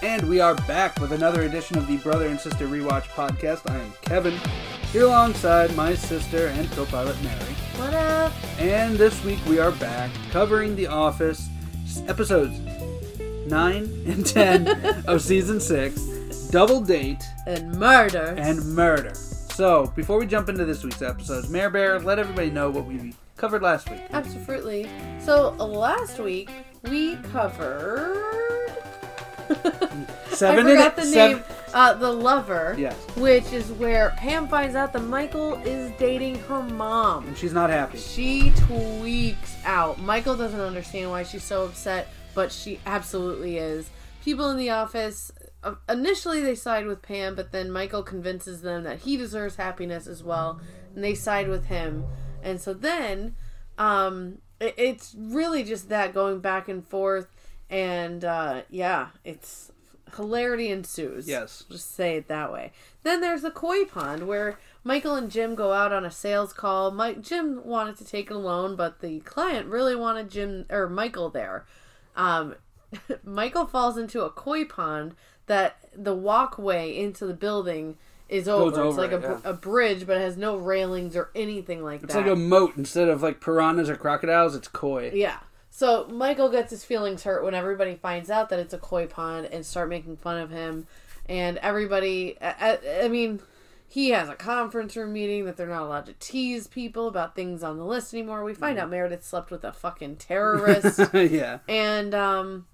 And we are back with another edition of the Brother and Sister Rewatch podcast. I am Kevin, here alongside my sister and co pilot Mary. What up? And this week we are back covering The Office episodes 9 and 10 of season 6 Double Date And murder. and Murder. So, before we jump into this week's episodes, Mayor Bear, let everybody know what we covered last week. Absolutely. So last week we covered. Seven I forgot the seven- name. Uh, the lover. Yes. Which is where Pam finds out that Michael is dating her mom. And she's not happy. She tweaks out. Michael doesn't understand why she's so upset, but she absolutely is. People in the office initially they side with Pam, but then Michael convinces them that he deserves happiness as well, and they side with him. And so then um it, it's really just that going back and forth and uh yeah, it's hilarity ensues. Yes. Just say it that way. Then there's the koi pond where Michael and Jim go out on a sales call. Mike Jim wanted to take it alone, but the client really wanted Jim or Michael there. Um, Michael falls into a koi pond that the walkway into the building is over. it's like a, yeah. a bridge, but it has no railings or anything like It's that. It's like a moat instead of like piranhas or crocodiles, it's koi. Yeah. So Michael gets his feelings hurt when everybody finds out that it's a koi pond and start making fun of him, and everybody. I, I- I mean, he has a conference room meeting that they're not allowed to tease people about things on the list anymore. We find out Meredith slept with a fucking terrorist, yeah. and um,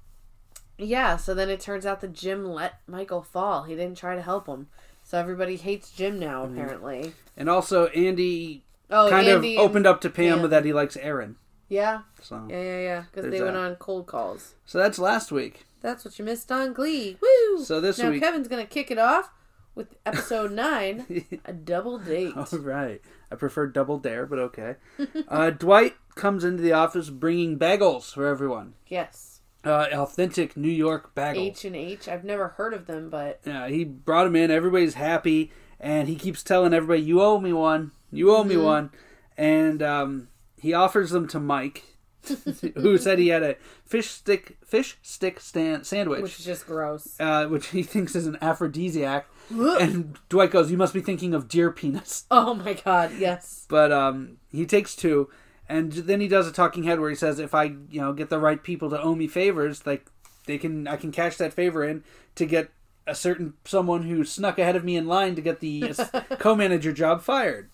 yeah. So then it turns out that Jim let Michael fall. He didn't try to help him. So everybody hates Jim now, apparently. And also, Andy Oh, kind Andy of opened up to Pam yeah. that he likes Erin. Yeah, So, yeah, yeah, yeah. Because they went that. on cold calls. so that's last week. That's what you missed on Glee. Woo! So this now week- Kevin's gonna kick it off with episode nine, a double date. All right. I prefer Double Dare, but okay. uh, Dwight comes into the office bringing bagels for everyone. Yes, Uh, authentic New York bagel. H and H. I've never heard of them, but Yeah, he brought them in. Everybody's happy, and he keeps telling everybody, "You owe me one. You owe Mm-hmm. me one." And um, he offers them to Mike, who said he had a fish stick fish stick stand sandwich, which is just gross. uh, which he thinks is an aphrodisiac. and Dwight goes, "You must be thinking of deer penis." Oh my god, yes. But um, he takes two, and then he does a talking head where he says, "If I, you know, get the right people to owe me favors, like they can, I can cash that favor in to get a certain someone who snuck ahead of me in line to get the co-manager job fired."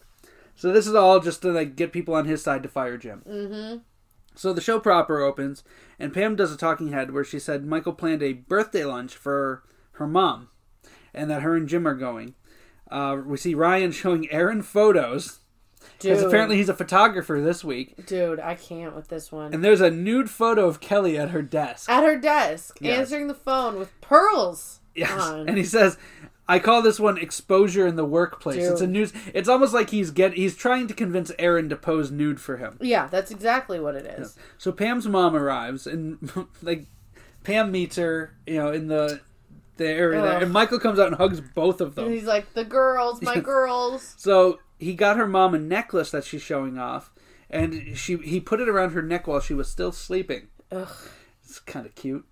So this is all just to like get people on his side to fire Jim. Mm-hmm. So the show proper opens, and Pam does a talking head where she said Michael planned a birthday lunch for her mom, and that her and Jim are going. Uh, we see Ryan showing Erin photos because Dude, apparently he's a photographer this week. dude, I can't with this one. And there's a nude photo of Kelly at her desk. At her desk, Yes. answering the phone with pearls Yes. on. And he says, I call this one exposure in the workplace. It's a news it's almost like he's get he's trying to convince Erin to pose nude for him. yeah, that's exactly what it is. So Pam's mom arrives and like Pam meets her, you know, in the the area there. And Michael comes out and hugs both of And them. he's like, the girls, my girls. So he got her mom a necklace that she's showing off, and she he put it around her neck while she was still sleeping. Ugh. It's kind of cute.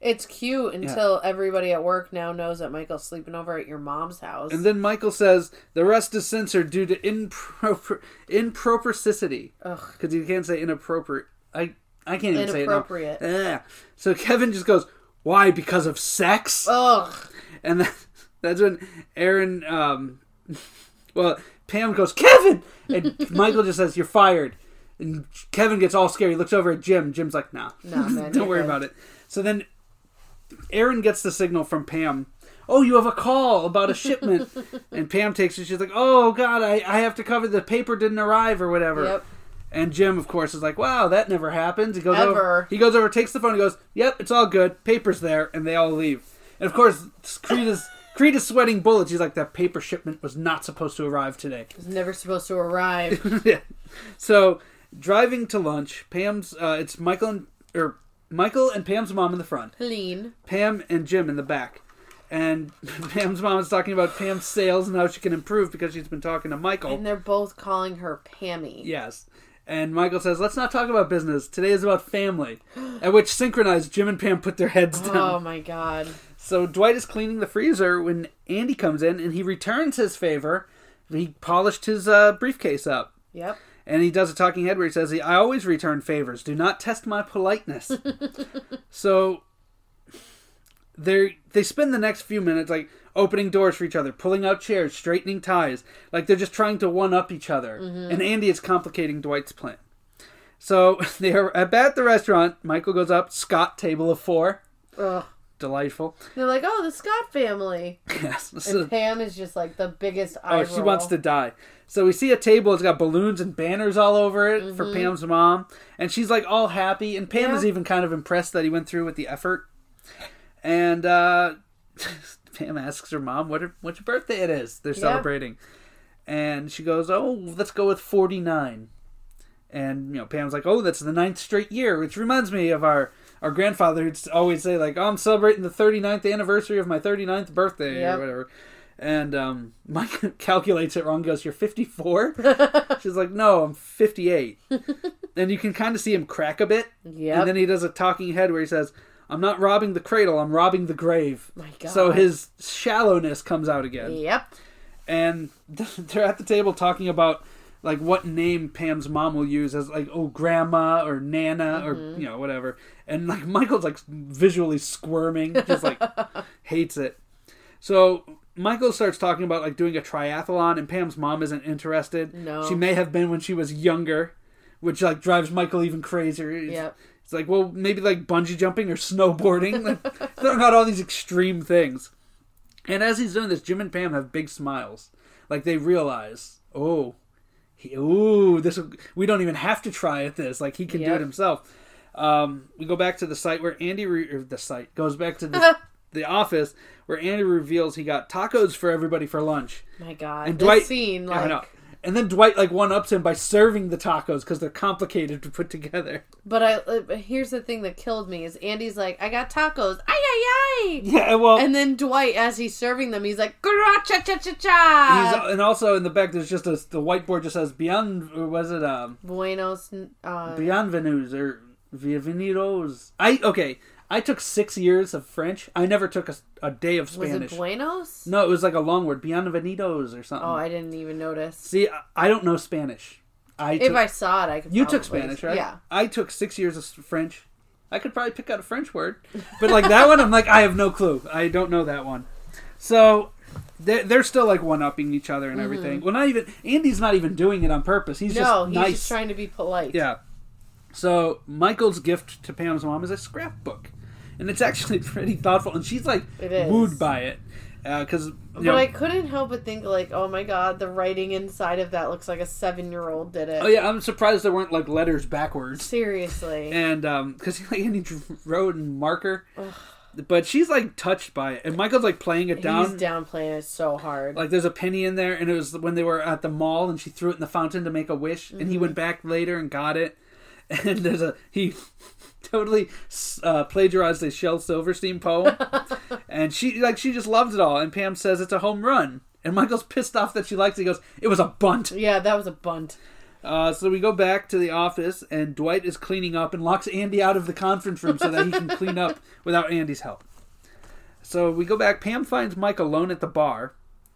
It's cute until everybody at work now knows that Michael's sleeping over at your mom's house. And then Michael says the rest is censored due to improper impropricity Ugh. because you can't say inappropriate. I I can't even say it. Inappropriate. Yeah. So Kevin just goes, "Why? Because of sex?" Ugh. And that, that's when Erin, um, well, Pam goes, "Kevin," and Michael just says, "You're fired." And Kevin gets all scared. He looks over at Jim. Jim's like, "Nah, Nah, man, don't worry good." about it." So then Erin gets the signal from Pam. Oh, you have a call about a shipment. and Pam takes it. She's like, oh, God, I, I have to cover the paper didn't arrive or whatever. Yep. And Jim, of course, is like, wow, that never happens. He goes Ever. over. He goes over, takes the phone, and goes, yep, it's all good. Paper's there. And they all leave. And of course, Creed is, Creed is sweating bullets. He's like, that paper shipment was not supposed to arrive today. It's never supposed to arrive. yeah. So driving to lunch, Pam's uh, it's Michael and or Michael and Pam's mom in the front, Helene. Pam and Jim in the back, And Pam's mom is talking about Pam's sales and how she can improve because she's been talking to Michael. And they're both calling her Pammy. Yes. And Michael says, let's not talk about business. Today is about family. At which synchronized, Jim and Pam put their heads down. Oh my god. So Dwight is cleaning the freezer when Andy comes in and he returns his favor. He polished his uh, briefcase up. Yep. And he does a talking head where he says, I always return favors. Do not test my politeness. so they they spend the next few minutes like opening doors for each other, pulling out chairs, straightening ties. Like they're just trying to one up each other. And Andy is complicating Dwight's plan. So they are at the restaurant. Michael goes up, Scott, table of four. Ugh. Delightful. They're like, oh, the Scott family. Yes. So- And Pam is just like the biggest Oh, she wants to die. So we see a table. It's got balloons and banners all over it for Pam's mom, and she's like all happy. And Pam Mm-hmm. Yeah. is even kind of impressed that he went through with the effort. And uh, Pam asks her mom what her, what your birthday it is. They're Yeah. celebrating, and she goes, "Oh, let's go with 49." And you know, Pam's like, "Oh, that's the ninth straight year," which reminds me of our our grandfather who'd always say like, "Oh, I'm celebrating the 39th anniversary of my 39th birthday Yep. or whatever." And um, Mike calculates it wrong. Goes, "You're 54." She's like, "No, I'm 58." and you can kind of see him crack a bit. Yep. And then he does a talking head where he says, "I'm not robbing the cradle. I'm robbing the grave." My God. So his shallowness comes out again Yep. and they're at the table talking about like what name Pam's mom will use as like oh grandma or nana or mm-hmm. you know whatever. And like Michael's like visually squirming just like hates it. So Michael starts talking about like doing a triathlon and Pam's mom isn't interested. No. she may have been when she was younger which like drives Michael even crazier. It's- Yep. it's like well maybe like bungee jumping or snowboarding. Like, throwing out all these extreme things. And as he's doing this, Jim and Pam have big smiles, like they realize, oh, he, ooh, this we don't even have to try at this. Like he can do it himself. Um, we go back to the site where Andy, re- or the site goes back to the the office where Andy reveals he got tacos for everybody for lunch. My God. And Dwight, scene, Yeah, I know. like, And then Dwight like one ups him by serving the tacos because they're complicated to put together. but I. uh, Here's the thing that killed me is Andy's like, I got tacos, ay ay ay, Yeah, well, and then Dwight, as he's serving them, he's like, cha cha cha cha. and also in the back there's just a the whiteboard just says beyond or was it um Buenos. Uh, Bienvenus or Bienvenidos. I okay. I took six years of French. I never took a, a day of Spanish. was it Buenos? no, it was like a long word, Bienvenidos or something. Oh, I didn't even notice. See, I, I don't know Spanish. I If took, I saw it, I could. you took Spanish, right? Yeah. I took six years of French. I could probably pick out a French word, but like that one, I'm like, I have no clue. I don't know that one. So they're, they're still like one upping each other and everything. Well, not even Andy's not even doing it on purpose. He's Mm-hmm. No, just he's nice. just trying to be polite. Yeah. So Michael's gift to Pam's mom is a scrapbook, and it's actually pretty thoughtful, and she's like wooed by it because But I couldn't help but think, like, oh my god, the writing inside of that looks like a seven-year-old did it. oh yeah, I'm surprised there weren't like letters backwards, Seriously. and um, because he like drew- wrote in marker, but she's like touched by it, and Michael's like playing it down. He's downplaying it so hard. Like there's a penny in there, and it was when they were at the mall, and she threw it in the fountain to make a wish, and he went back later and got it. And there's a he totally uh, plagiarized a Shel Silverstein poem, and she like she just loves it all. And Pam says it's a home run, and Michael's pissed off that she likes it. He goes, "It was a bunt." yeah, that was a bunt. Uh, so we go back to the office, and Dwight is cleaning up and locks Andy out of the conference room so that he can clean up without Andy's help. So we go back. Pam finds Mike alone at the bar,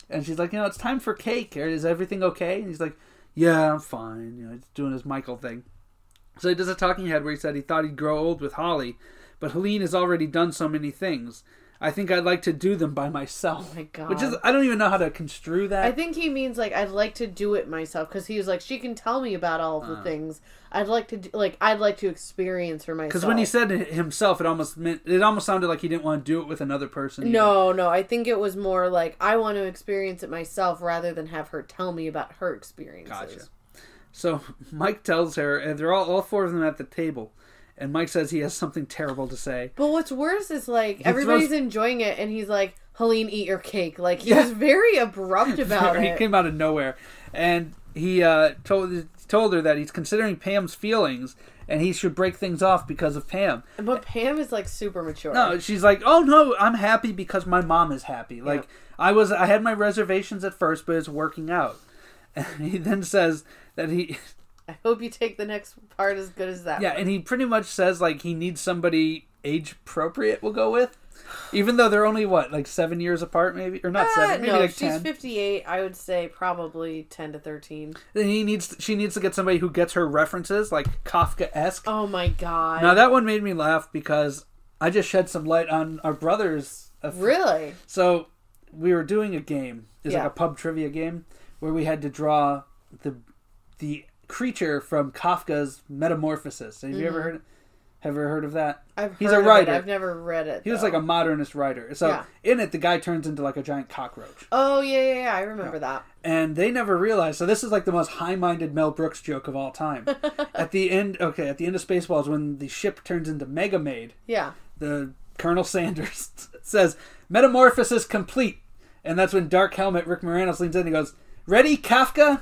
and she's like, "You know, it's time for cake. Is everything okay?" And he's like, "Yeah, I'm fine." You know, he's doing his Michael thing. So he does a talking head where he said he thought he'd grow old with Holly, but Helene has already done so many things. I think I'd like to do them by myself. Oh my god. Which is I don't even know how to construe that. I think he means like I'd like to do it myself because he was like she can tell me about all of the uh. things I'd like to do, like I'd like to experience for myself. Because when he said it himself, it almost meant it almost sounded like he didn't want to do it with another person. either. no, no, I think it was more like I want to experience it myself rather than have her tell me about her experiences. Gotcha. So Mike tells her, and they're all all four of them at the table, and Mike says he has something terrible to say. But what's worse is like everybody's throws- enjoying it, and he's like, "Helene, eat your cake." Like he was very abrupt about it. he it. came out of nowhere, and he uh, told told her that he's considering Pam's feelings and he should break things off because of Pam. But Pam is like super mature. No, she's like, "Oh no, I'm happy because my mom is happy." Like. I was, I had my reservations at first, but it's working out. And he then says that he, I hope you take the next part as good as that. yeah, and he pretty much says like he needs somebody age appropriate. We'll go with, even though they're only what like seven years apart, maybe or not Ah, seven, maybe no, like she's ten. 58. I would say probably 10 to 13. Then he needs, she needs to get somebody who gets her references, like Kafka esque. Oh my god. Now that one made me laugh because I just shed some light on our brothers. really? So we were doing a game. It's Yeah. like a pub trivia game where we had to draw the the creature from Kafka's Metamorphosis. Have you ever heard? Ever heard of that? Mm-hmm. I've He's heard a writer. I've never read it. He was like a modernist writer. So Yeah. in it, the guy turns into like a giant cockroach, Oh yeah, yeah, yeah. I remember that. and they never realized. So this is like the most high-minded Mel Brooks joke of all time. at the end, okay, at the end of Spaceballs, when the ship turns into Mega Maid, Yeah. the Colonel Sandurz says, "Metamorphosis complete," and that's when Dark Helmet Rick Moranis leans in and goes, "Ready, Kafka?"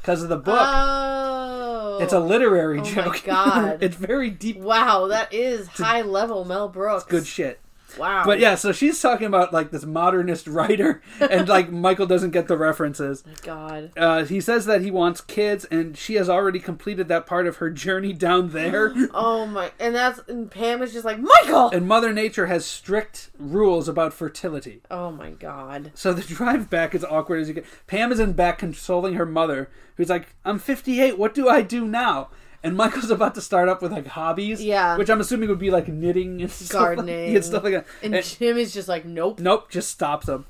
Because of the book. Oh. it's a literary Oh joke. God. it's very deep, Wow, that is high level Mel Brooks. good shit. Wow. But yeah, so she's talking about like this modernist writer, and like Michael doesn't get the references. God. Uh, he says that he wants kids, and she has already completed that part of her journey down there. Oh my. And that's and Pam is just like Michael. and Mother Nature has strict rules about fertility. Oh my God. So the drive back is awkward as you get. Pam is in back consoling her mother, who's like, "I'm 58. What do I do now?" And Michael's about to start up with like hobbies, Yeah. which I'm assuming would be like knitting and stuff like- Gardening. and stuff like that. And And- Jim is just like, nope. nope, just stops him.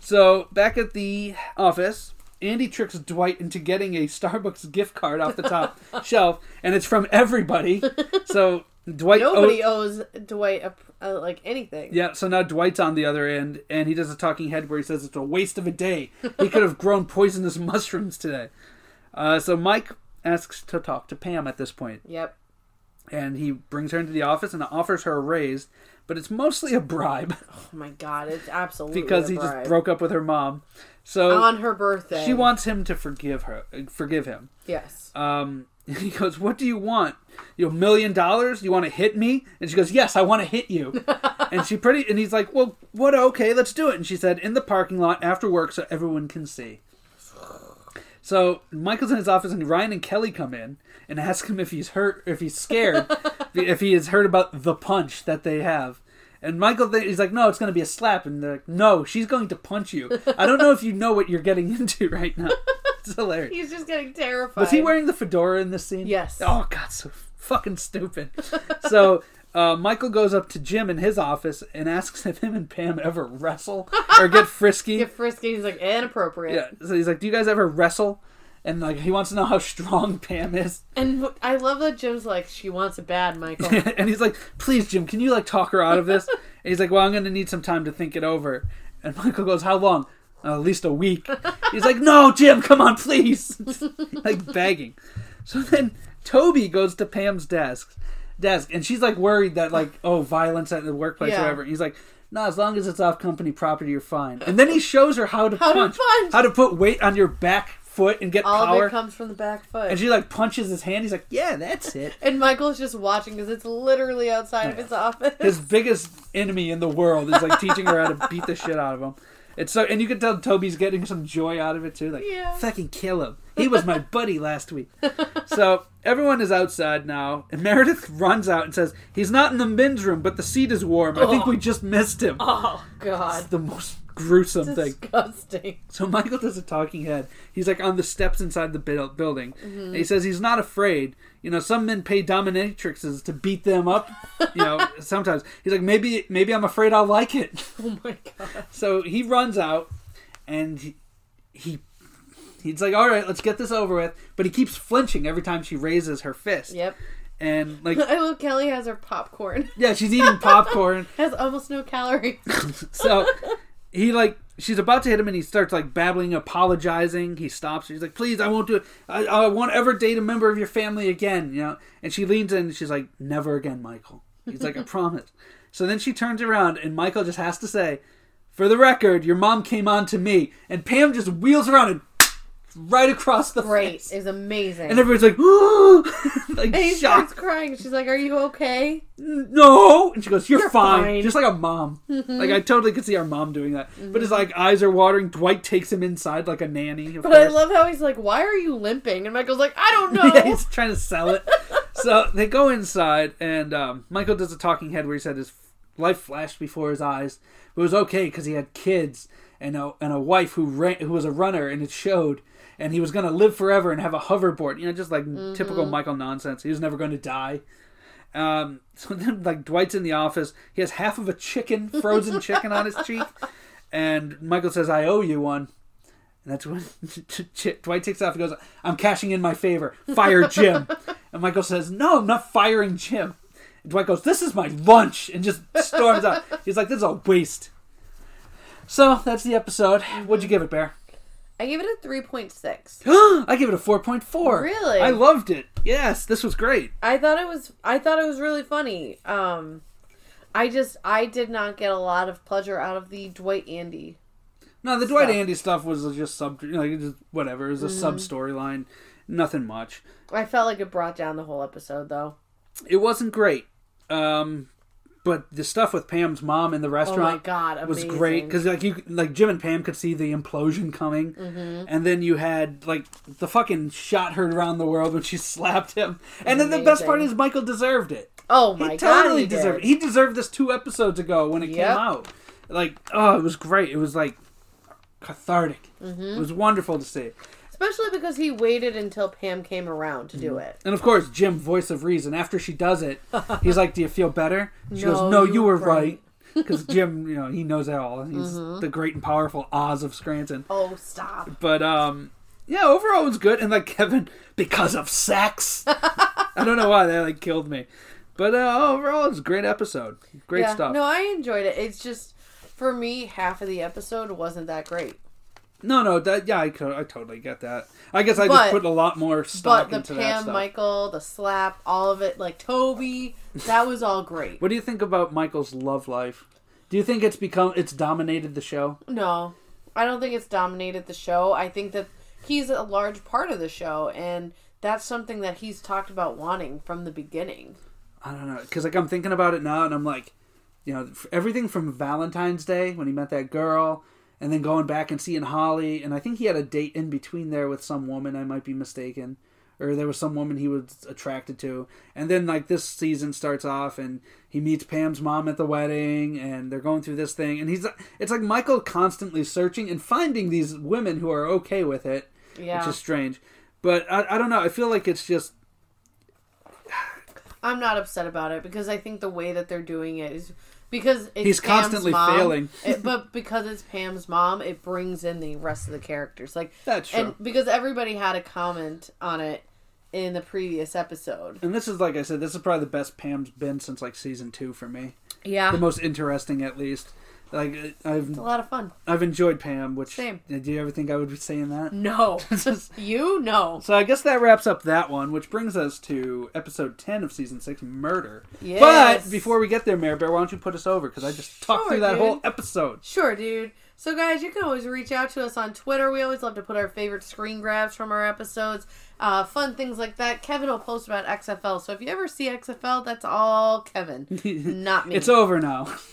So back at the office, Andy tricks Dwight into getting a Starbucks gift card off the top shelf, and it's from everybody. So Dwight, Nobody owes Dwight a, a, like anything. Yeah, so now Dwight's on the other end, and he does a talking head where he says it's a waste of a day. He could have grown poisonous mushrooms today. Uh, so Mike asks to talk to Pam at this point, Yep. and he brings her into the office and offers her a raise, but it's mostly a bribe Oh my God. It's absolutely because he just broke up with her mom. So on her birthday. she wants him to forgive her, forgive him. Yes. Um, he goes, "What do you want? You a million dollars? You want to hit me?" And she goes, "Yes, I want to hit you." and she pretty, and he's like, "Well, what? Okay, let's do it." And she said, "In the parking lot after work, so everyone can see." So Michael's in his office, and Ryan and Kelly come in and ask him if he's hurt, if he's scared, if he has heard about the punch that they have. And Michael, he's like, "No, it's going to be a slap." And they're like, "No, she's going to punch you." I don't know if you know what you're getting into right now. It's hilarious. He's just getting terrified. Was he wearing the fedora in this scene? Yes. Oh god, so fucking stupid. so uh, Michael goes up to Jim in his office and asks if him and Pam ever wrestle or get frisky. Get frisky. He's like inappropriate. yeah. So he's like, "Do you guys ever wrestle?" And like he wants to know how strong Pam is. And I love that Jim's like, she wants it bad, Michael. and he's like, "Please, Jim, can you like talk her out of this?" and he's like, "Well, I'm gonna need some time to think it over." And Michael goes, "How long?" "Uh, at least a week. He's like, "No, Jim, come on, please!" like begging. So then Toby goes to Pam's desk, desk, and she's like worried that like, oh, violence at the workplace Yeah. or whatever. And he's like. No, as long as it's off company property, you're fine. And then he shows her how to How to punch, punch. how to put weight on your back foot and get All of power. it comes from the back foot. and she like punches his hand. He's like, "Yeah, that's it." And Michael's just watching because it's literally outside of his office. his biggest enemy in the world is like teaching her how to beat the shit out of him. It's so, and you can tell Toby's getting some joy out of it too. Like, Yeah. fucking kill him. He was my buddy last week. So everyone is outside now, and Meredith runs out and says, "He's not in the men's room, but the seat is warm. I think Oh. we just missed him." oh It's God, the most gruesome thing. disgusting. So Michael does a talking head. He's like on the steps inside the building. Mm-hmm. And he says he's not afraid. You know, some men pay dominatrixes to beat them up. You know, sometimes he's like, maybe, maybe I'm afraid I'll like it. Oh my God. So he runs out, and he, he he's like, all right, let's get this over with. But he keeps flinching every time she raises her fist. Yep. And like, I love Kelly has her popcorn. yeah, she's eating popcorn. Has almost no calories. So he like she's about to hit him and he starts like babbling, apologizing. He stops. He's like, "Please, I won't do it. I, I won't ever date a member of your family again." You know. And she leans in and she's like, "Never again, Michael." He's like, "I promise." So then she turns around and Michael just has to say, "For the record, your mom came on to me." And Pam just wheels around and right across the Great. face. Is amazing. And everybody's like, like And he starts crying. She's like, "Are you okay?" No, and she goes, "You're, You're fine. fine. just like a mom." Like I totally could see our mom doing that. But his like eyes are watering. Dwight takes him inside like a nanny. Of But I course. love how he's like, "Why are you limping?" And Michael's like, "I don't know." yeah, he's trying to sell it. so they go inside, and um, Michael does a talking head where he said his life flashed before his eyes. But it was okay because he had kids and a and a wife who ran, who was a runner, and it showed. And he was going to live forever and have a hoverboard, you know, just like typical Michael nonsense. He was never going to die. Um, so then, like Dwight's in the office, he has half of a chicken, frozen chicken, on his cheek, and Michael says, "I owe you one." And that's when Dwight takes off and goes, I'm cashing in my favor. Fire Jim. and Michael says, No, I'm not firing Jim. And Dwight goes, This is my lunch. And just storms out. He's like, This is a waste. So that's the episode. What'd you give it, Bear? I gave it a three point six. I give it a 4.4. Really? I loved it. Yes, this was great. I thought it was. I thought it was really funny. Um, I just I did not get a lot of pleasure out of the Dwight Andy. No, the Dwight Andy stuff was just sub, you know, just whatever. It was a sub storyline. Nothing much. I felt like it brought down the whole episode, though. It wasn't great. Um, but the stuff with Pam's mom in the Oh restaurant. my god, was great because like you like Jim and Pam could see the implosion coming, Mm-hmm. and then you had like the fucking shot heard around the world when she slapped him, and then the best part is Michael deserved it. Oh my he god, totally he deserved. did. It. He deserved this two episodes ago when it Yep. came out. Like oh, it was great. It was like cathartic. Mm-hmm. It was wonderful to see. Especially because he waited until Pam came around to Mm-hmm. do it. And of course, Jim, voice of reason. After she does it, he's like, "Do you feel better?" She No, goes, "No, you you were were right." Because Jim, you know, he knows it all. He's the great and powerful Oz of Scranton. Oh, stop. But um, yeah, overall it was good. And like Kevin, because of sex, I don't know why that like killed me. But uh, overall, it was a great episode. Great yeah, stuff. No, I enjoyed it. It's just for me, half of the episode wasn't that great. No, no, that yeah, I could, I totally get that. I guess I But- just put a lot more stock But the into that Pam, stuff. Michael, the slap, all of it, like Toby, that was all great. What do you think about Michael's love life? Do you think it's become it's dominated the show? No, I don't think it's dominated the show. I think that he's a large part of the show, and that's something that he's talked about wanting from the beginning. I don't know because like I'm thinking about it now, and I'm like, you know, f- everything from Valentine's Day when he met that girl, and then going back and seeing Holly, and I think he had a date in between there with some woman. I might be mistaken, or there was some woman he was attracted to, and then like this season starts off, and he meets Pam's mom at the wedding, and they're going through this thing, and he's it's like Michael constantly searching and finding these women who are okay with it, Yeah, which is strange. But I, I don't know. I feel like it's just I'm not upset about it because I think the way that they're doing it is because it's He's Pam's constantly mom, failing. it- but because it's Pam's mom, it brings in the rest of the characters. Like That's true. and because everybody had a comment on it in the previous episode. And this is like I said, this is probably the best Pam's been since like season two for me. Yeah, The most interesting, at least. Like I've it's a lot of fun. I've enjoyed Pam. Which Same. do you ever think I would be saying that? No, you know. So I guess that wraps up that one, which brings us to episode ten of season six, Murder. Yes. But before we get there, Mare Bear, why don't you put us over? Because I just talked through that dude. whole episode. Sure, dude. So, guys, you can always reach out to us on Twitter. We always love to put our favorite screen grabs from our episodes, uh, fun things like that. Kevin will post about XFL. So, if you ever see XFL, that's all Kevin, not me. It's over now.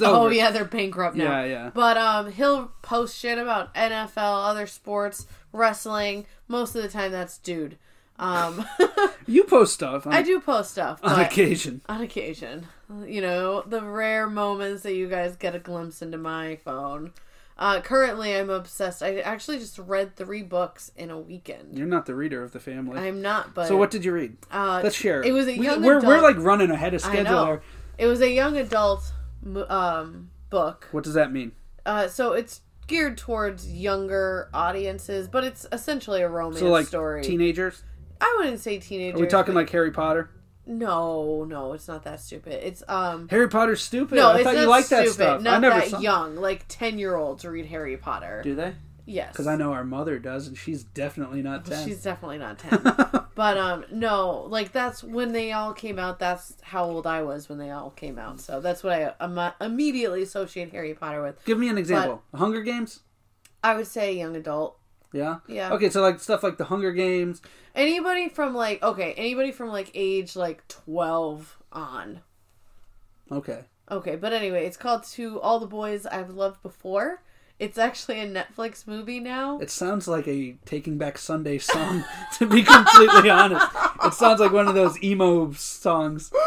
Oh yeah, they're bankrupt now. Yeah, yeah. But um, he'll post shit about NFL, other sports, wrestling. Most of the time, that's dude. Um, You post stuff on, I do post stuff on occasion. on occasion. You know, the rare moments that you guys get a glimpse into my phone. Uh, currently, I'm obsessed. I actually just read three books in a weekend. You're not the reader of the family. I'm not, but so what did you read? Uh, Let's share. It was a We- young we're, adult. we're like running ahead of schedule. It was a young adult um, book. What does that mean? Uh, so it's geared towards younger audiences, but it's essentially a romance So like story. teenagers? I wouldn't say teenagers. Are we talking like Harry Potter? No, no, it's not that stupid. It's um. Harry Potter's stupid. No, I it's thought not you liked that stuff. Not I never that saw. young. Like ten year olds read Harry Potter. Do they? Yes, Because I know our mother does, and she's definitely not ten. She's definitely not ten. but um, no, like that's when they all came out. That's how old I was when they all came out. So that's what I um, immediately associate Harry Potter with. Give me an example. Hunger Games. I would say young adult. Yeah. Yeah. Okay, so like stuff like the Hunger Games. Anybody from like okay, anybody from like age like twelve on. Okay. Okay, but anyway, it's called To All the Boys I've Loved Before. It's actually a Netflix movie now. It sounds like a Taking Back Sunday song, to be completely honest. It sounds like one of those emo songs.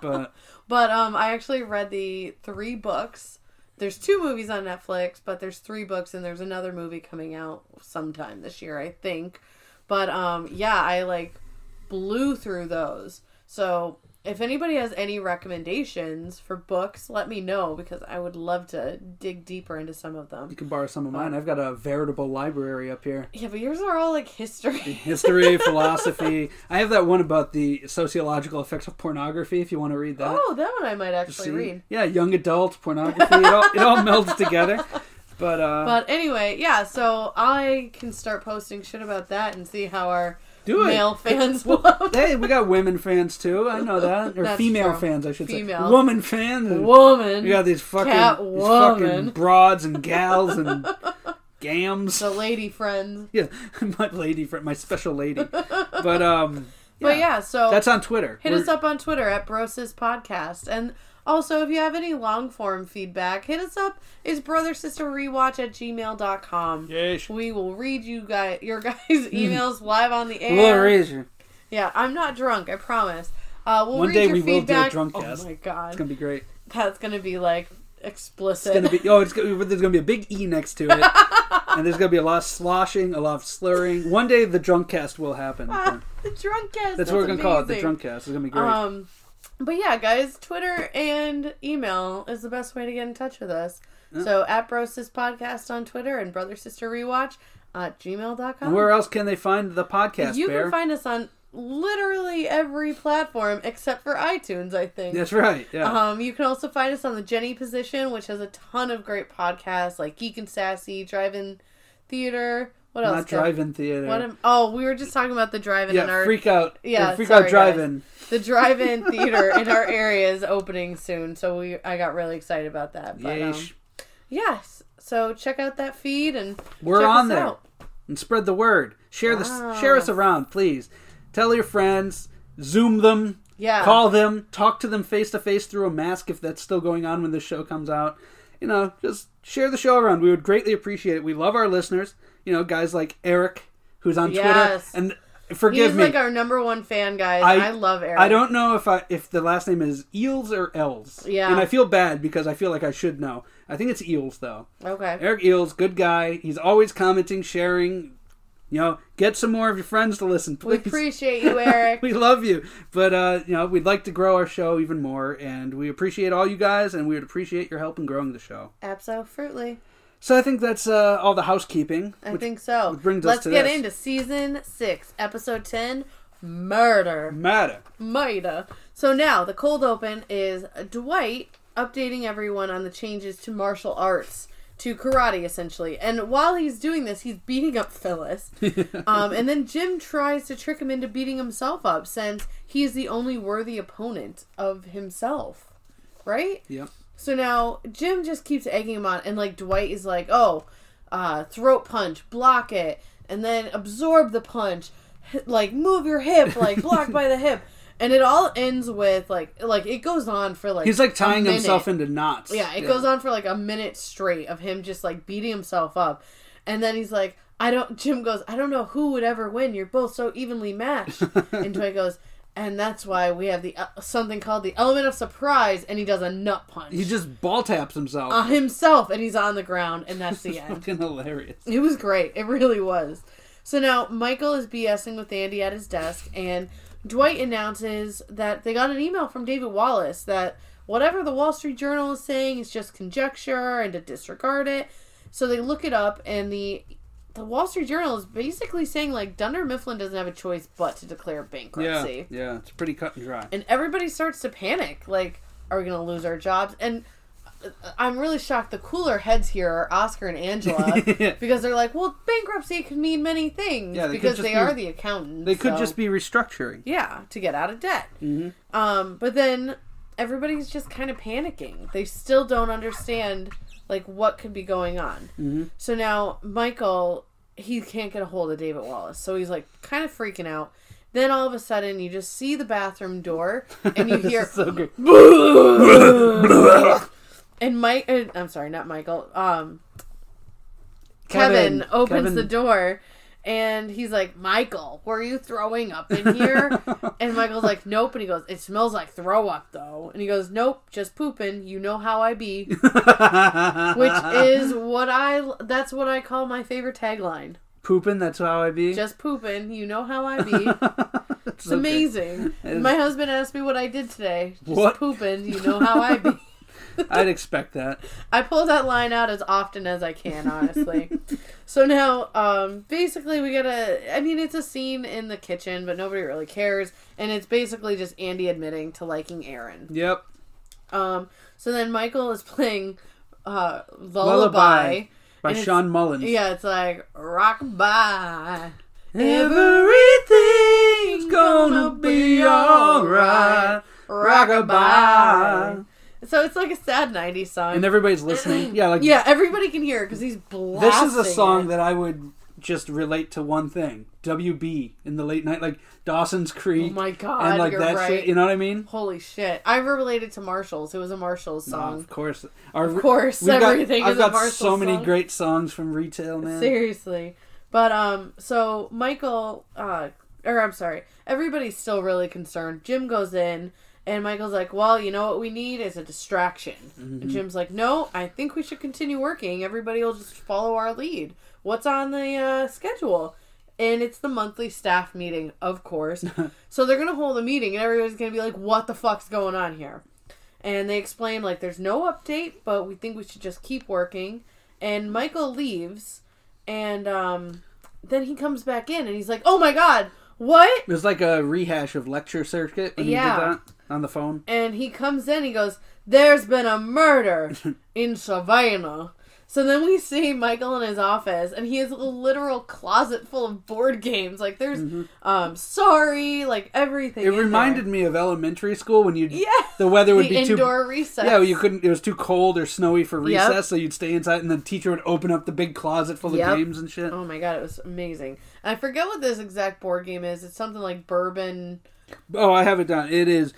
But But um I actually read the three books. There's two movies on Netflix, but there's three books and there's another movie coming out sometime this year, I think. But um yeah, I like blew through those. So if anybody has any recommendations for books, let me know because I would love to dig deeper into some of them. you can borrow some of mine. I've got a veritable library up here. Yeah, but yours are all like history. History, philosophy. I have that one about the sociological effects of pornography. If you want to read that. Oh, that one I might actually read. Yeah, young adult pornography. It all, it all melds together. But uh, But anyway, yeah, so I can start posting shit about that and see how our do it. male fans love. Hey, we got women fans too. I know that, or That's female true. fans, I should Female. say. Woman fans. and- Woman. We got these fucking, these fucking broads and gals and gams. the lady friends. Yeah, my lady friend, my special lady. But um, But yeah, so that's on Twitter. hit We're- us up on Twitter at Brosis Podcast. And also, if you have any long form feedback, hit us up. It's brother sister rewatch at gmail.com. Yes. We will read you guys your guys' emails live on the We'll air. raise you. Yeah, I'm not drunk, I promise. Uh, we'll One read day your we will do a drunk cast. oh cast. my god, It's gonna be great. that's gonna be like explicit. It's gonna be oh, it's gonna, there's gonna be a big E next to it, and there's gonna be a lot of sloshing, a lot of slurring. One day the drunk cast will happen. The drunk cast. That's what we're gonna call it. The amazing. drunk cast. It's gonna be great. Um, but yeah, guys, Twitter and email is the best way to get in touch with us. So at Brosis Podcast on Twitter and Brother Sister Rewatch at gmail.com. and where else can they find the podcast? you Bear? can find us on literally every platform except for iTunes, I think. That's right. Yeah. Um, you can also find us on the Jenny Position, which has a ton of great podcasts like Geek and Sassy, Drive-In Theater. What else? Not drive-in theater. What am, oh, we were just talking about the drive-in yeah, in our freak out. Yeah, freak sorry, out drive-in. the drive-in theater in our area is opening soon, so we I got really excited about that. But um, yes, so check out that feed and We're check on us there. out. and spread the word. Share this. Wow. Share us around, please. Tell your friends. Zoom them. Yeah. Call them. Talk to them face to face through a mask if that's still going on when the show comes out. You know, just share the show around. We would greatly appreciate it. We love our listeners. You know, guys like Eric, who's on Yes. Twitter, and forgive me. He's me. like our number one fan, guys. I, love Eric. I don't know if I if the last name is Eels or Els. Yeah. And I feel bad because I feel like I should know. I think it's Eels though. Okay. Eric Eels, good guy. He's always commenting, sharing. You know, get some more of your friends to listen, please. We appreciate you, Eric. we love you, but uh, you know, we'd like to grow our show even more, and we appreciate all you guys, and we would appreciate your help in growing the show. Absolutely. So I think that's uh, all the housekeeping. I think so. brings us Let's to get this. into season six, episode ten, murder. matter. Mida. So now the cold open is Dwight updating everyone on the changes to martial arts to karate essentially. And while he's doing this, he's beating up Phyllis. um, and then Jim tries to trick him into beating himself up since he is the only worthy opponent of himself. Right? Yep. So now Jim just keeps egging him on, and like Dwight is like, "Oh, uh, throat punch, block it, and then absorb the punch, H- like move your hip, like block by the hip." And it all ends with like, like it goes on for like He's like tying himself into knots. Yeah, it goes on for like a minute straight of him just like beating himself up, and then he's like, "I don't." Jim goes, "I don't know who would ever win. You're both so evenly matched." and Dwight goes. And that's why we have the uh, something called the element of surprise, and he does a nut punch. He just ball taps himself. uh, himself and he's on the ground and that's the end. Fucking hilarious. it was great. It really was. So now michael is bsing with andy at his desk and dwight announces that they got an email from david wallace that whatever the wall street journal is saying is just conjecture and to disregard it. So they look it up and the the wall street journal is basically saying like dunder mifflin doesn't have a choice but to declare bankruptcy yeah, yeah, it's pretty cut and dry. and everybody starts to panic like are we going to lose our jobs and uh, i'm really shocked the cooler heads here are oscar and angela because they're like well bankruptcy could mean many things Yeah, they because they be- are the accountants They could so- just be restructuring. yeah to get out of debt Mhm. um but then everybody's just kind of panicking they still don't understand like what could be going on Mhm. so now michael he can't get a hold of David Wallace. So he's like kind of freaking out. Then all of a sudden, you just see the bathroom door, and you hear so and Mike. Uh, I'm sorry, not Michael. Um, Kevin, Kevin. opens Kevin. the door, and he's like, "Michael, were you throwing up in here?" and Michael's like, "Nope." And he goes, "It smells like throw up, though." And he goes, "Nope, just pooping. You know how I be." Which is what I. That's what I call my favorite tagline. pooping. That's how I be. Just pooping. You know how I be. it's amazing. It is- My husband asked me what I did today. Just What? pooping. You know how I be. I'd expect that. I pull that line out as often as I can, honestly. so now, um, basically, we get a. I mean, it's a scene in the kitchen, but nobody really cares, and it's basically just Andy admitting to liking Erin. Yep. Um, so then Michael is playing uh, Lullaby Lullaby. By Shawn Mullins. Yeah, it's like rock by. Everything's gonna be alright. Rockabye. So it's like a sad '90s song. And everybody's listening. Yeah, like yeah, everybody can hear it because he's blasting. this is a song it. that I would just relate to one thing. WB in the late night, like Dawson's Creek. Oh my god, and like you're that right. shit. You know what I mean? Holy shit! I related to Marshalls. It was a Marshalls No, song. of course. Our, Of course, we've got- everything I've is a got Marshalls so many song. great songs from retail, man. Seriously. But um so Michael uh or I'm sorry, everybody's still really concerned. Jim goes in and Michael's like, "Well, you know what we need is a distraction." Mm-hmm. And Jim's like, "No, I think we should continue working. Everybody will just follow our lead. What's on the uh, schedule?" And it's the monthly staff meeting, of course. so they're going to hold a meeting and everybody's going to be like, "What the fuck's going on here?" And they explain like there's no update, but we think we should just keep working. And Michael leaves and um, then he comes back in and he's like, "Oh my god, what?" It was like a rehash of lecture circuit Yeah. You did that on the phone. And he comes in, he goes, "There's been a murder in Savannah." So then we see Michael in his office, and he has a literal closet full of board games. Like there's, um, sorry, like everything. Mm-hmm. It in reminded there. me of elementary school when you yeah, the weather would the be too indoor recess. Yeah, you couldn't. It was too cold or snowy for recess, Yep. so you'd stay inside, and the teacher would open up the big closet full of Yep. games and shit. Oh my god, it was amazing. And I forget what this exact board game is. It's something like bourbon. Oh, I have it down. It is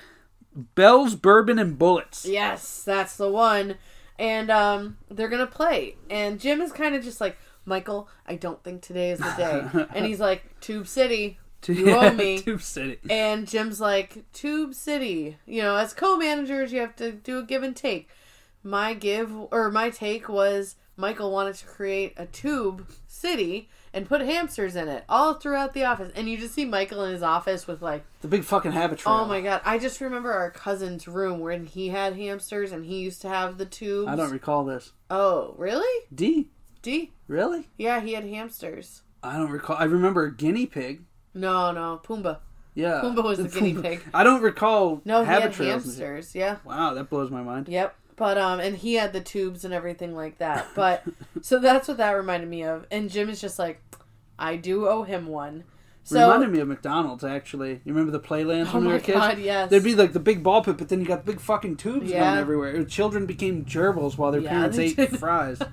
Belles, Bourbon and Bullets. Yes, that's the one. And um, they're gonna play. And Jim is kind of just like, Michael, I don't think today is the day. and he's like, Tube City, you owe me. Tube City. And Jim's like, Tube City. You know, as co-managers, you have to do a give and take. My give or my take was Michael wanted to create a tube city and put hamsters in it all throughout the office. And you just see Michael in his office with like The big fucking Habitrail. Oh my god! I just remember our cousin's room when he had hamsters and he used to have the tubes. I don't recall this. Oh, really? D. D? Really? Yeah, he had hamsters. I don't recall. I remember a guinea pig. No, no, Pumbaa. Yeah. Pumbaa was the guinea pig. I don't recall No, he had hamsters. Yeah. Wow, that blows my mind. Yep. But um, and he had the tubes and everything like that. But so that's what that reminded me of. And Jim is just like, I do owe him one. So Reminded me of McDonald's actually. You remember the playlands oh when we were kids? god, yes. There'd be like the big ball pit, but then you got the big fucking tubes Yeah. going everywhere. Children became gerbils while their Yeah, parents ate did. fries.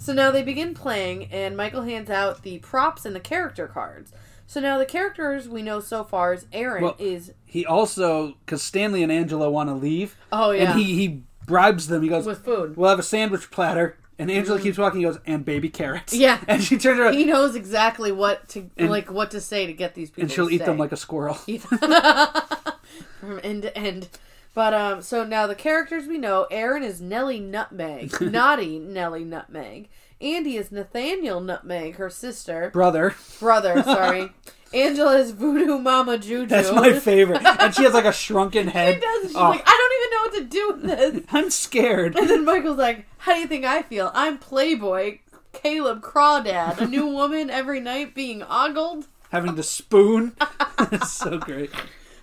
So now they begin playing, and Michael hands out the props and the character cards. So now the characters we know so far is Erin Well- is He also, because Stanley and Angela want to leave, oh yeah and he he bribes them. He goes, with food. "We'll have a sandwich platter." And Angela keeps walking. He goes, "And baby carrots." Yeah. and she turns around He knows exactly what to And- like what to say to get these people. and she'll to eat them stay. like a squirrel. from end to end. But um, so now the characters we know: Erin is Nellie Nutmeg, naughty Nellie Nutmeg. Andy is Nathaniel Nutmeg, her sister, Brother, brother. Sorry. Angela is Voodoo Mama Juju. that's my favorite. and she has like a shrunken head. She does. She's Oh, like, I don't even know what to do with this. I'm scared. And then Michael's like, How do you think I feel? I'm Playboy Caleb Crawdad, a new woman every night being ogled. Having to spoon. it's so great.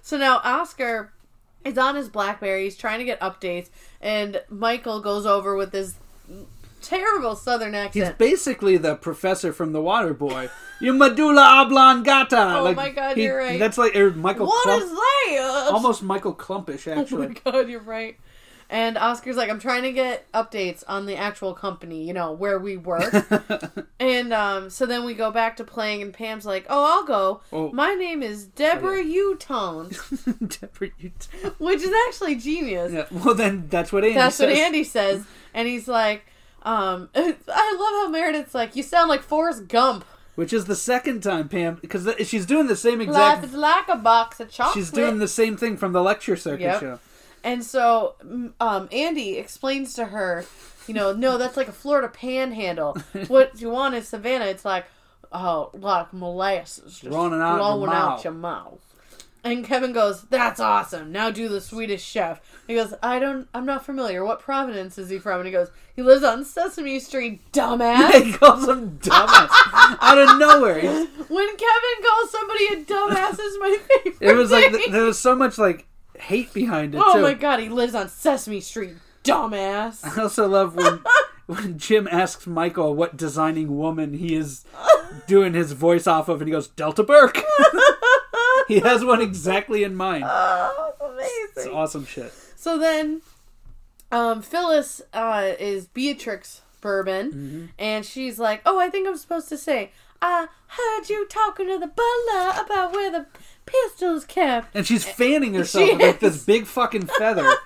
So now Oscar is on his Blackberry. He's trying to get updates, and Michael goes over with this terrible Southern accent. He's basically the professor from The Waterboy. You medulla oblongata. Oh my God, you're right. That's like or Michael What Klump, is that? almost Michael Klumpish actually. Oh my god, you're right. And Oscar's like, I'm trying to get updates on the actual company, you know, where we work. and um, so then we go back to playing, and Pam's like, "Oh, I'll go. Oh. My name is Deborah Utone," Deborah, t- which is actually genius. yeah. Well, then that's what Andy That's says. what Andy says, and he's like, um, "I love how Meredith's like, you sound like Forrest Gump. Which is the second time Pam, because th- she's doing the same exact. Life is like a box of chocolate." She's doing the same thing from the lecture circuit Yep. show. And so, um, Andy explains to her, you know, no, that's like a Florida panhandle. what you want is Savannah, it's like, oh, like molasses just Running out your out mouth. your mouth. And Kevin goes, "That's awesome. Now do the Swedish chef." He goes, "I don't. I'm not familiar. What province is he from?" And he goes, "He lives on Sesame Street, dumbass." he calls him dumbass out of nowhere. He's- when Kevin calls somebody a dumbass, is my favorite. It was like th- there was so much like hate behind it oh too. my god, he lives on Sesame Street, dumbass. I also love when when Jim asks Michael what designing woman he is doing his voice off of, and he goes Delta Burke. he has one exactly in mind. Oh, It's awesome shit. So then, um, Phyllis uh, is Beatrix Bourbon, Mm-hmm. and she's like, "Oh, I think I'm supposed to say, I heard you talking to the butler about where the pistol's kept." And she's fanning herself She with like, this big fucking feather.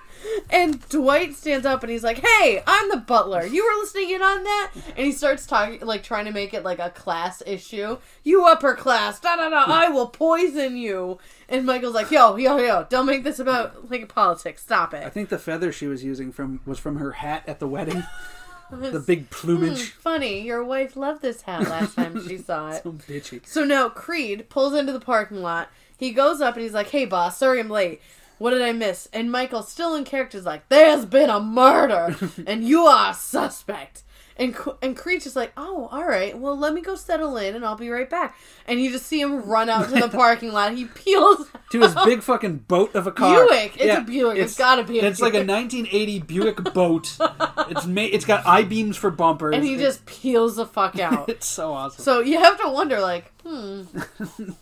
And Dwight stands up and he's like, "Hey, I'm the butler. You were listening in on that?" And he starts talking, like trying to make it like a class issue. You upper class, da da da. I will poison you. And Michael's like, "Yo, yo, yo! Don't make this about like politics. Stop it." I think the feather she was using from was from her hat at the wedding. the big plumage. Hmm, funny, your wife loved this hat last time she saw it. So bitchy. So now Creed pulls into the parking lot. He goes up and he's like, "Hey, boss, sorry I'm late. What did I miss?" And Michael, still in character, is like, "There's been a murder, and you are a suspect." And and Creed's just like, "Oh, all right. Well, let me go settle in, and I'll be right back." And you just see him run out to the parking lot. He peels To his big fucking boat of a car. Buick. It's a Buick. It's gotta be a Buick. It's like a 1980 Buick boat. It's made. It's got I beams for bumpers. and he just peels the fuck out. It's so awesome. So you have to wonder, like, hmm,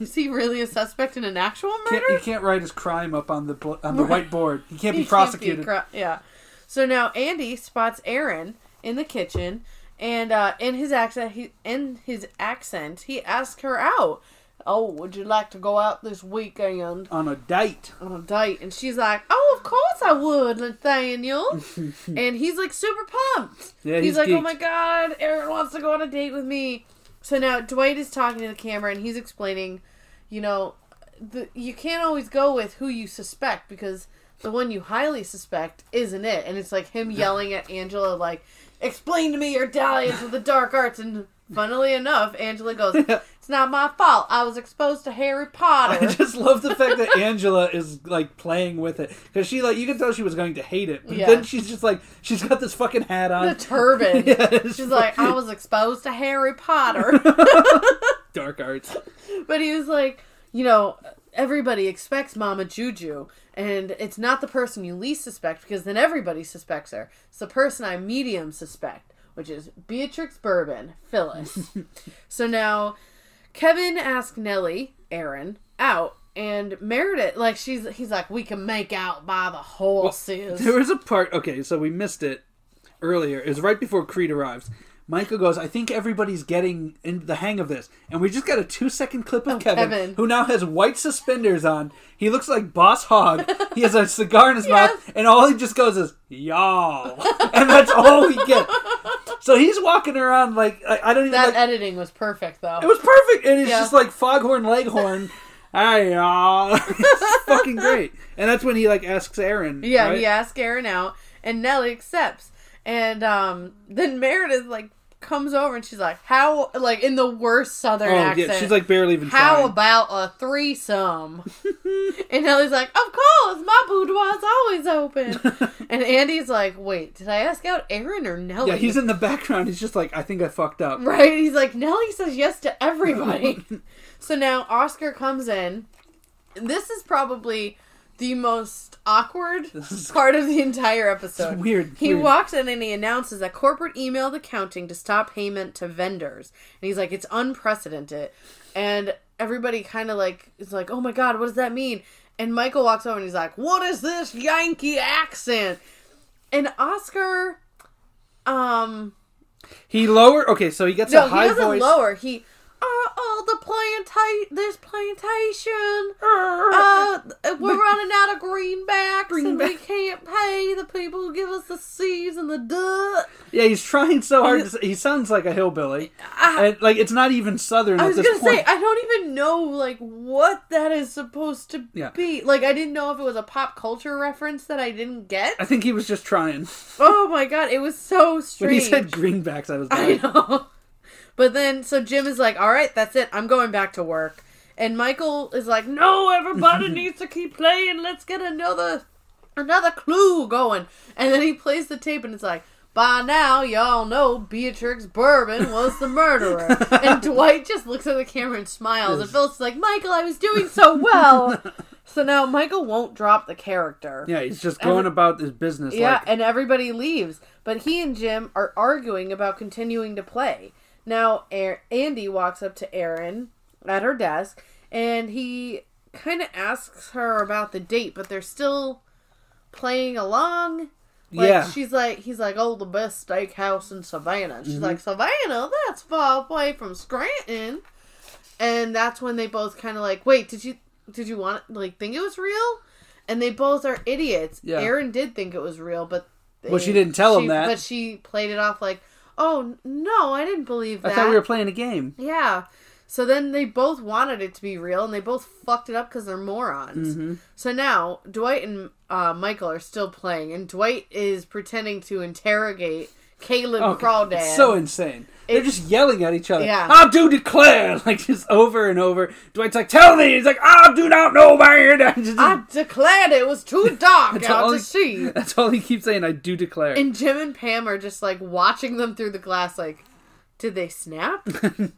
is he really a suspect in an actual murder? can't, you can't write his crime up on the on the whiteboard. He can't be He can't prosecuted. cra- yeah. So now Andy spots Erin in the kitchen, and uh, in his accent, he in his accent, he asks her out. Oh, would you like to go out this weekend on a date. on a date? And she's like, Oh, of course I would, Nathaniel. and he's like super pumped. Yeah, he's, he's like, Oh my god, Erin wants to go on a date with me. So now Dwight is talking to the camera, and he's explaining, you know, the, you can't always go with who you suspect because the one you highly suspect isn't it. And it's like him yelling at Angela, like, explain to me your dalliance with the dark arts. And funnily enough, Angela goes, it's not my fault. I was exposed to Harry Potter. I just love the fact that Angela is like playing with it because she like you can tell she was going to hate it, but Yeah. then she's just like she's got this fucking hat on. the turban. Yeah, it's She's like, I was exposed to Harry Potter. dark arts. But he was like, you know, everybody expects Mama Juju, and it's not the person you least suspect because then everybody suspects her. It's the person I medium suspect, which is Beatrix Bourbon, Phyllis. so now Kevin asked Nellie, Erin, out. And Meredith, like she's, he's like, we can make out by the horses. There was a part. Okay, so we missed it earlier. It was right before Creed arrives. Michael goes, I think everybody's getting in the hang of this. And we just got a two second clip of Kevin, Kevin. who now has white suspenders on. He looks like Boss Hogg. He has a cigar in his Yes. mouth, and all he just goes is, y'all. and that's all we get. So he's walking around like, I, I don't even that like. editing was perfect, though. It was perfect, and it's Yeah. just like Foghorn Leghorn. Hey y'all, it's fucking great, and that's when he like asks Erin. Yeah, right? he asks Erin out, and Nellie accepts. And um, then Meredith like comes over and she's like, "How?" Like in the worst Southern Oh accent. yeah, she's like barely even "How trying. about a threesome?" and Nellie's like, "Of course, my boudoir's always open." and Andy's like, "Wait, did I ask out Erin or Nellie?" yeah, he's in the background. He's just like, I think I fucked up. Right? He's like, Nellie says yes to everybody. so now Oscar comes in. This is probably the most awkward part of the entire episode. It's weird, He weird. walks in and he announces that corporate emailed accounting to stop payment to vendors. And he's like, it's unprecedented. And everybody kind of like is like, oh my god, what does that mean? And Michael walks over and he's like, what is this Yankee accent? And Oscar, um, He lower. Okay, so he gets No, a he doesn't voice. lower. He, uh, oh, the planta- this plantation, uh, we're running out of greenbacks, and we can't pay the people who give us the seeds and the dirt. Yeah, he's trying so hard. To, say- he sounds like a hillbilly, I, and like it's not even southern I at was this gonna point. say, I don't even know like what that is supposed to Yeah. be. Like, I didn't know if it was a pop culture reference that I didn't get. I think he was just trying. Oh my god, it was so When strange. he said greenbacks, I was I know. But then, so Jim is like, all right, that's it. I'm going back to work. And Michael is like, no, everybody needs to keep playing. Let's get another, another clue going. And then he plays the tape and it's like, by now, y'all know Beatrix Bourbon was the murderer. and Dwight just looks at the camera and smiles. And Phyllis is like, Michael, I was doing so well. so now Michael won't drop the character. Yeah, he's just going about his business. Yeah, like, and everybody leaves. But he and Jim are arguing about continuing to play. Now, Andy walks up to Erin at her desk, and he kind of asks her about the date, but they're still playing along. Like, yeah, she's like, he's like, oh, the best steakhouse in Savannah. And she's Mm-hmm. like, Savannah, that's far away from Scranton. And that's when they both kind of like, wait, did you did you want like think it was real? And they both are idiots. Yeah. Erin did think it was real, but Well, she didn't tell him that. But she played it off like, oh no, I didn't believe that. I thought we were playing a game. Yeah. So then they both wanted it to be real, and they both fucked it up because they're morons. Mm-hmm. So now Dwight and uh, Michael are still playing, and Dwight is pretending to interrogate Caleb Oh, Crawdad. it's so insane. They're It's- just yelling at each other. Yeah. I do declare, like just over and over. Dwight's like, "Tell me." He's like, "I do not know, man." And just- I declared it was too dark out to see. That's all he keeps saying. I do declare. And Jim and Pam are just like watching them through the glass, like, did they snap?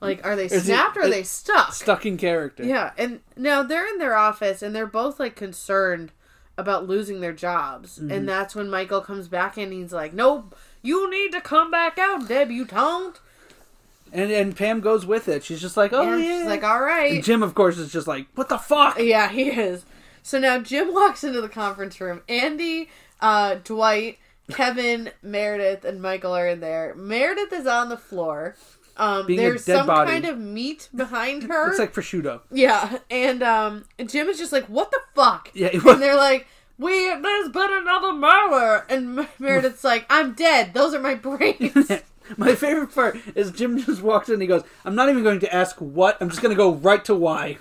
Like, are they it- snapped or are they stuck? Stuck in character. Yeah, and now they're in their office and they're both like concerned about losing their jobs. Mm-hmm. And that's when Michael comes back and he's like, Nope, you need to come back out, debutante. And and Pam goes with it. She's just like, "Oh and yeah." she's like, all right. and. Jim, of course, is just like, "What the fuck?" Yeah, he is. So now Jim walks into the conference room. Andy, uh, Dwight, Kevin, Meredith, and Michael are in there. Meredith is on the floor. Um, Being there's some body. kind of meat behind her. It's like prosciutto. Yeah, and um, Jim is just like, "What the fuck?" Yeah, and they're like, "We there's been another murder," and Meredith's like, "I'm dead. Those are my brains." My favorite part is Jim just walks in and he goes, I'm not even going to ask what, I'm just going to go right to why.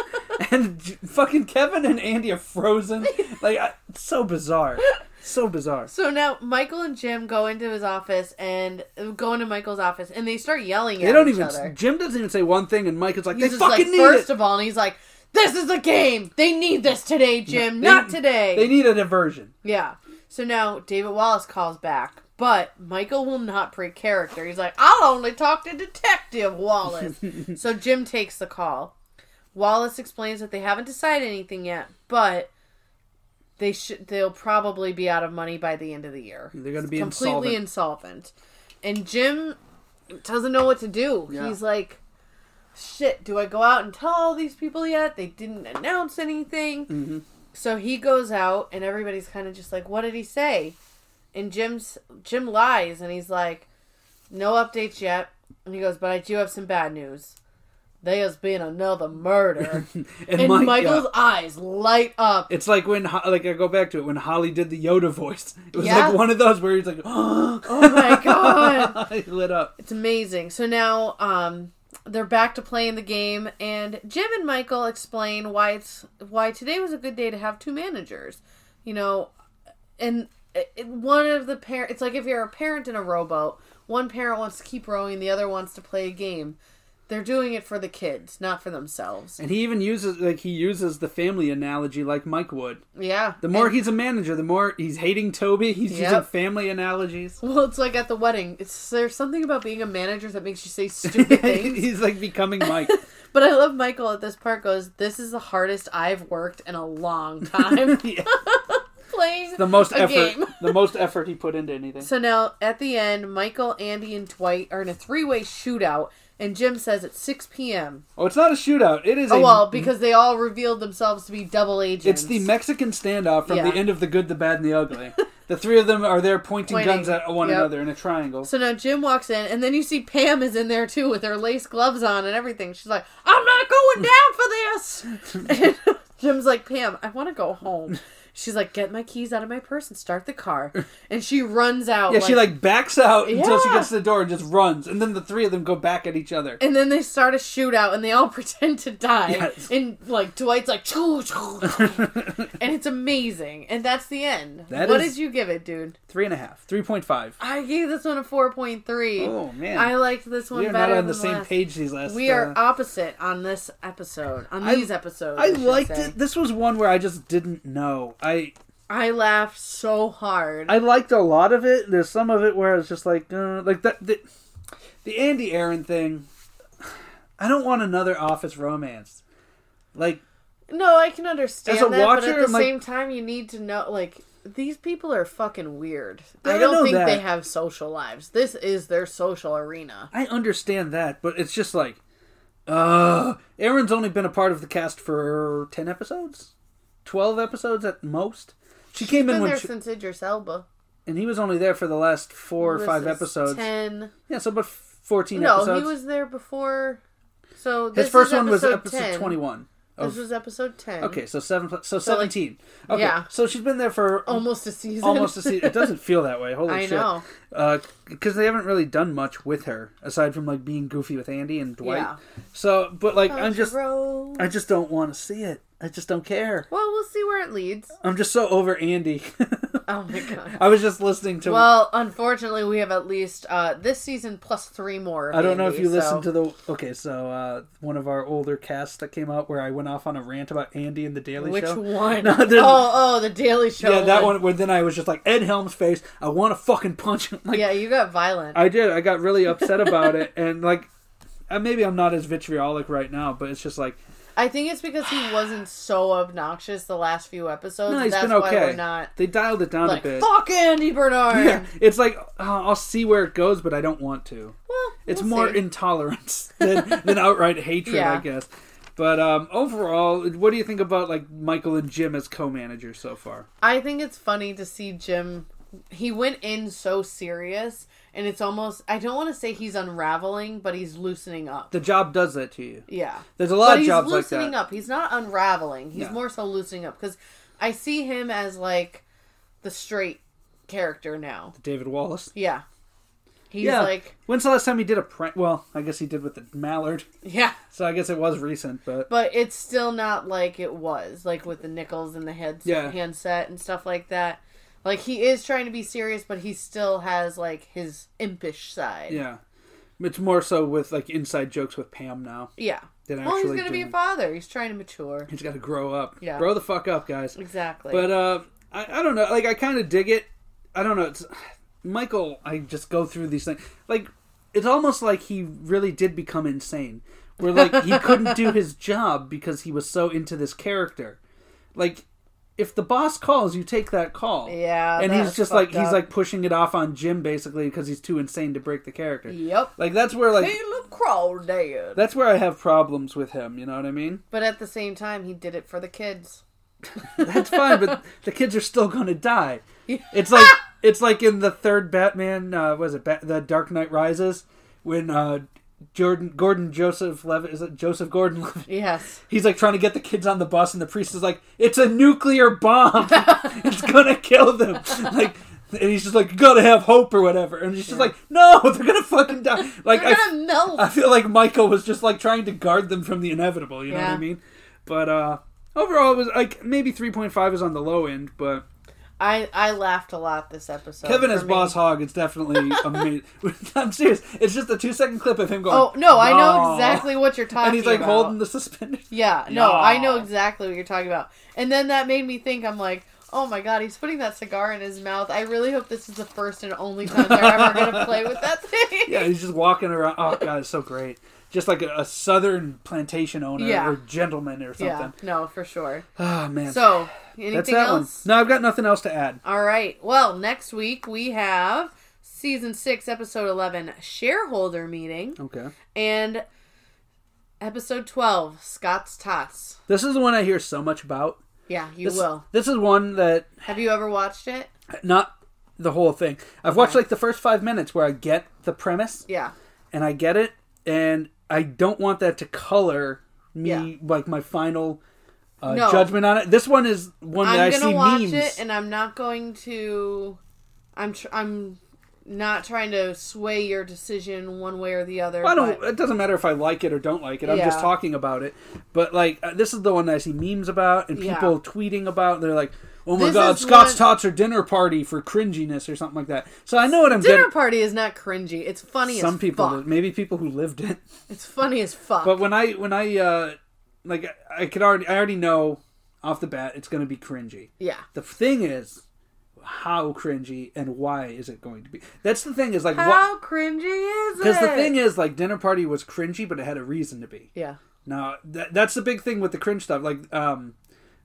and fucking Kevin and Andy are frozen. Like, I, so bizarre. So bizarre. so now Michael and Jim go into his office and go into Michael's office, and they start yelling They at don't each even, other. Jim doesn't even say one thing and Mike is like, He's they fucking like, need first it. of all, and he's like, "This is a game. They need this today, Jim. They- Not today." They need a diversion. Yeah. So now David Wallace calls back, but Michael will not break character. He's like, I'll only talk to Detective Wallace. so Jim takes the call. Wallace explains that they haven't decided anything yet, but they should they'll probably be out of money by the end of the year. They're gonna be completely insolvent. And Jim doesn't know what to do. Yeah. He's like Shit, do I go out and tell all these people yet? They didn't announce anything. hmm So he goes out, and everybody's kind of just like, "What did he say?" And Jim's Jim lies, and he's like, "No updates yet." And he goes, "But I do have some bad news. There's been another murder." And, and Mike- Michael's yeah. eyes light up. It's like when, like, I go back to it when Holly did the Yoda voice. It was Yeah. like one of those where he's like, oh my God. he lit up. It's amazing. So now, um, they're back to playing the game, and Jim and Michael explain why it's why today was a good day to have two managers. You know, and it, one of the parent. It's like if you're a parent in a rowboat, one parent wants to keep rowing, the other wants to play a game. They're doing it for the kids, not for themselves. And he even uses, like, he uses the family analogy like Mike would. Yeah. The more And- he's a manager, the more he's hating Toby. He's using family analogies. well, it's like at the wedding. It's there's something about being a manager that makes you say stupid things. he's like becoming Mike. But I love Michael at this part goes, This is the hardest I've worked in a long time playing The most effort. The most effort he put into anything. So now at the end, Michael, Andy, and Dwight are in a three way shootout, and Jim says it's six PM. Oh, it's not a shootout. It is Oh a. well, because they all revealed themselves to be double agents. it's the Mexican standoff from Yeah. the end of the Good, the Bad, and the Ugly. The three of them are there pointing, Pointing, guns at one yep. another in a triangle. So now Jim walks in, and then you see Pam is in there too with her lace gloves on and everything. She's like, "I'm not going down for this." Jim's like, "Pam, I want to go home." She's like, "Get my keys out of my purse and start the car." And she runs out. yeah, she like backs out until she gets to the door and just runs, and then the three of them go back at each other. And then they start a shootout, and they all pretend to die. Yes. And like Dwight's like, choo, choo, and it's amazing. And that's the end. That what did you give it, dude? Three and a half, three point five. I gave this one a four point three. Oh man, I liked this one we are better not on the same last. page these last. We are uh, opposite on this episode. On I- these episodes, I should liked say. it. This was one where I just didn't know. I I laughed so hard. I liked a lot of it. There's some of it where I was just like, uh, like that the, the Andy Erin thing. I don't want another Office romance. Like no, I can understand As a that, but watcher, at the like- same time, you need to know like these people are fucking weird. I I don't think that. they have social lives. This is their social arena. I understand that, but it's just like, uh, Erin's only been a part of the cast for ten episodes, twelve episodes at most. She came in when, there she, since Idris Elba. and he was only there for the last four or five episodes. Ten. Yeah, so about fourteen No, episodes. he was there before. So this His first one was episode episode 10. twenty-one. This was episode ten. okay, so seven, so So, like, seventeen. okay, yeah. so she's been there for almost a season. almost a season. It doesn't feel that way. Holy I shit! know. Uh, because they haven't really done much with her aside from like being goofy with Andy and Dwight. Yeah. So, but like, I'm just, road. I just don't want to see it. I just don't care. Well, we'll see where it leads. I'm just so over Andy. Oh my god. I was just listening to. Well, unfortunately, we have at least uh, this season plus three more. I don't know if you so- listened to the. Okay, so uh, one of our older casts that came out where I went off on a rant about Andy and the Daily which Show. Which one? No, oh, there's- oh, the Daily Show. Yeah, that one. Where then I was just like Ed Helms' face. I want to fucking punch him. Like yeah, you got violent. I did. I got really upset about it, and like, uh, maybe I'm not as vitriolic right now, but it's just like, I think it's because he wasn't so obnoxious the last few episodes. no, he's That's been why okay. we're not They dialed it down like a bit. fuck Andy Bernard. Yeah, it's like uh, I'll see where it goes, but I don't want to. Well, It's we'll more see. intolerance than, than outright hatred, I guess. But um, overall, what do you think about like Michael and Jim as co-managers so far? I think it's funny to see Jim. He went in so serious, and it's almost. I don't want to say he's unraveling, but he's loosening up. The job does that to you. Yeah. There's a lot but of he's jobs like loosening that. up. He's not unraveling. He's Yeah. more so loosening up because I see him as like the straight character now. David Wallace. Yeah. He's yeah. like, When's the last time he did a prank? Well, I guess he did with the Mallard, yeah, so I guess it was recent. But but it's still not like it was, like with the nickels and the head Yeah. handset and stuff like that. Like he is trying to be serious, but he still has like his impish side. yeah, it's more so with like inside jokes with Pam now Yeah. than Well, he's gonna be a father. He's trying to mature. He's got to grow up. Yeah. grow the fuck up, guys. Exactly. But uh, I, I don't know. Like I kind of dig it. I don't know. It's Michael. I just go through these things. Like it's almost like he really did become insane. Where like he couldn't do his job because he was so into this character. Like if the boss calls, you take that call. yeah, and he's just like fucked he's like pushing it off on Jim basically because he's too insane to break the character. Yep. Like that's where like Caleb Crawdad. that's where I have problems with him. You know what I mean? But at the same time, he did it for the kids. That's fine, but the kids are still going to die. It's like it's like in the third Batman. Uh, was it Bat- the Dark Knight Rises when uh, Jordan Gordon Joseph Levitt is it Joseph Gordon Levitt? Yes. He's like trying to get the kids on the bus, and the priest is like, "It's a nuclear bomb. it's gonna kill them." Like. And he's just like, gotta have hope or whatever. And he's just like, no, they're gonna fucking die. Like, They're I, gonna melt. I feel like Michael was just like trying to guard them from the inevitable. You know what I mean? But uh overall, it was like maybe three point five is on the low end, but I I laughed a lot this episode. Kevin as me. Boss Hogg is definitely amazing. I'm serious. It's just a two second clip of him going. Oh no, I know exactly what you're talking And he's like about. holding the suspenders. Yeah, no, No. I know exactly what you're talking about. And then that made me think. I'm like, oh my god, he's putting that cigar in his mouth. I really hope this is the first and only time they're ever gonna play with that thing. Yeah, he's just walking around. Oh god, it's so great. Just like a, a southern plantation owner Yeah. or gentleman or something. Yeah, no, for sure. Oh man, So, that's anything that else? one. No, I've got nothing else to add. All right. Well, next week we have season six, episode eleven, shareholder meeting, Okay. and episode twelve, Scott's Tots. This is the one I hear so much about. Yeah, you This, will. This is one that Have you ever watched it? not the whole thing. I've watched like the first five minutes where I get the premise Yeah. and I get it, and I don't want that to color me Yeah. like my final uh, No. judgment on it. This one is one that I'm I see watch memes. it, and I'm not going to. I'm tr- I'm not trying to sway your decision one way or the other. I don't. but- It doesn't matter if I like it or don't like it. I'm just talking about it. But like, uh, this is the one that I see memes about and Yeah. people tweeting about. They're like, "Oh my This god, Scott's one- tots are dinner party for cringiness or something like that." So I know what I'm Dinner getting. Dinner party is not cringy. It's funny as fuck. Some people, fuck. maybe people who lived it. It's funny as fuck. But when I when I uh like I could already I already know off the bat it's going to be cringy. yeah. The thing is, how cringy and why is it going to be? That's the thing is like How cringy is it? because the thing is like dinner party was cringy, but it had a reason to be. yeah. Now that, that's the big thing with the cringe stuff. Like um,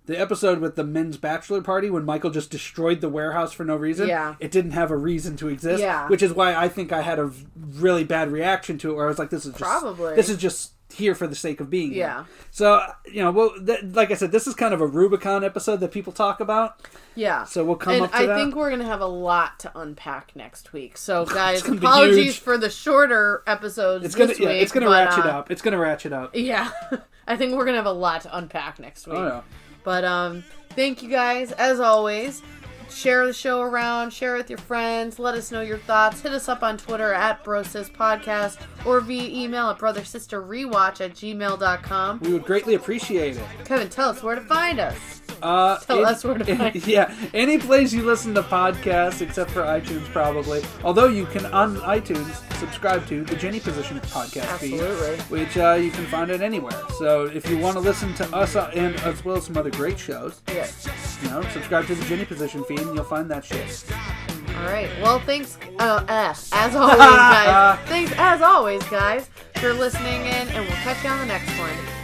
the episode with the men's bachelor party when Michael just destroyed the warehouse for no reason. Yeah. it didn't have a reason to exist. Yeah. which is why I think I had a really bad reaction to it. Where I was like, "This is just Probably. this is just here for the sake of being." here. Yeah. So you know, well, th- like I said, this is kind of a Rubicon episode that people talk about. Yeah. So we'll come and up to I that. think we're gonna have a lot to unpack next week. So guys, apologies for the shorter episodes. it's gonna this yeah, it's gonna but, ratchet uh, up. It's gonna ratchet up. Yeah, I think we're gonna have a lot to unpack next week. Oh yeah. But um, thank you guys as always. Share the show around, share it with your friends, let us know your thoughts. Hit us up on Twitter at Brosis Podcast or via email at brothersisterrewatch at gmail.com. We would greatly appreciate it. Kevin, tell us where to find us. Uh, Tell any- us where to find- Yeah, any place you listen to podcasts, except for iTunes, probably. Although you can on iTunes subscribe to the Jenny Position podcast Absolutely. feed, which uh, you can find it anywhere. So if you want to listen to us uh, and as well as some other great shows, Yes. You know, subscribe to the Ginny Position feed, and you'll find that shit. All right. Well, thanks, uh, uh, as always, guys. thanks, as always, guys, for listening in, and we'll catch you on the next one.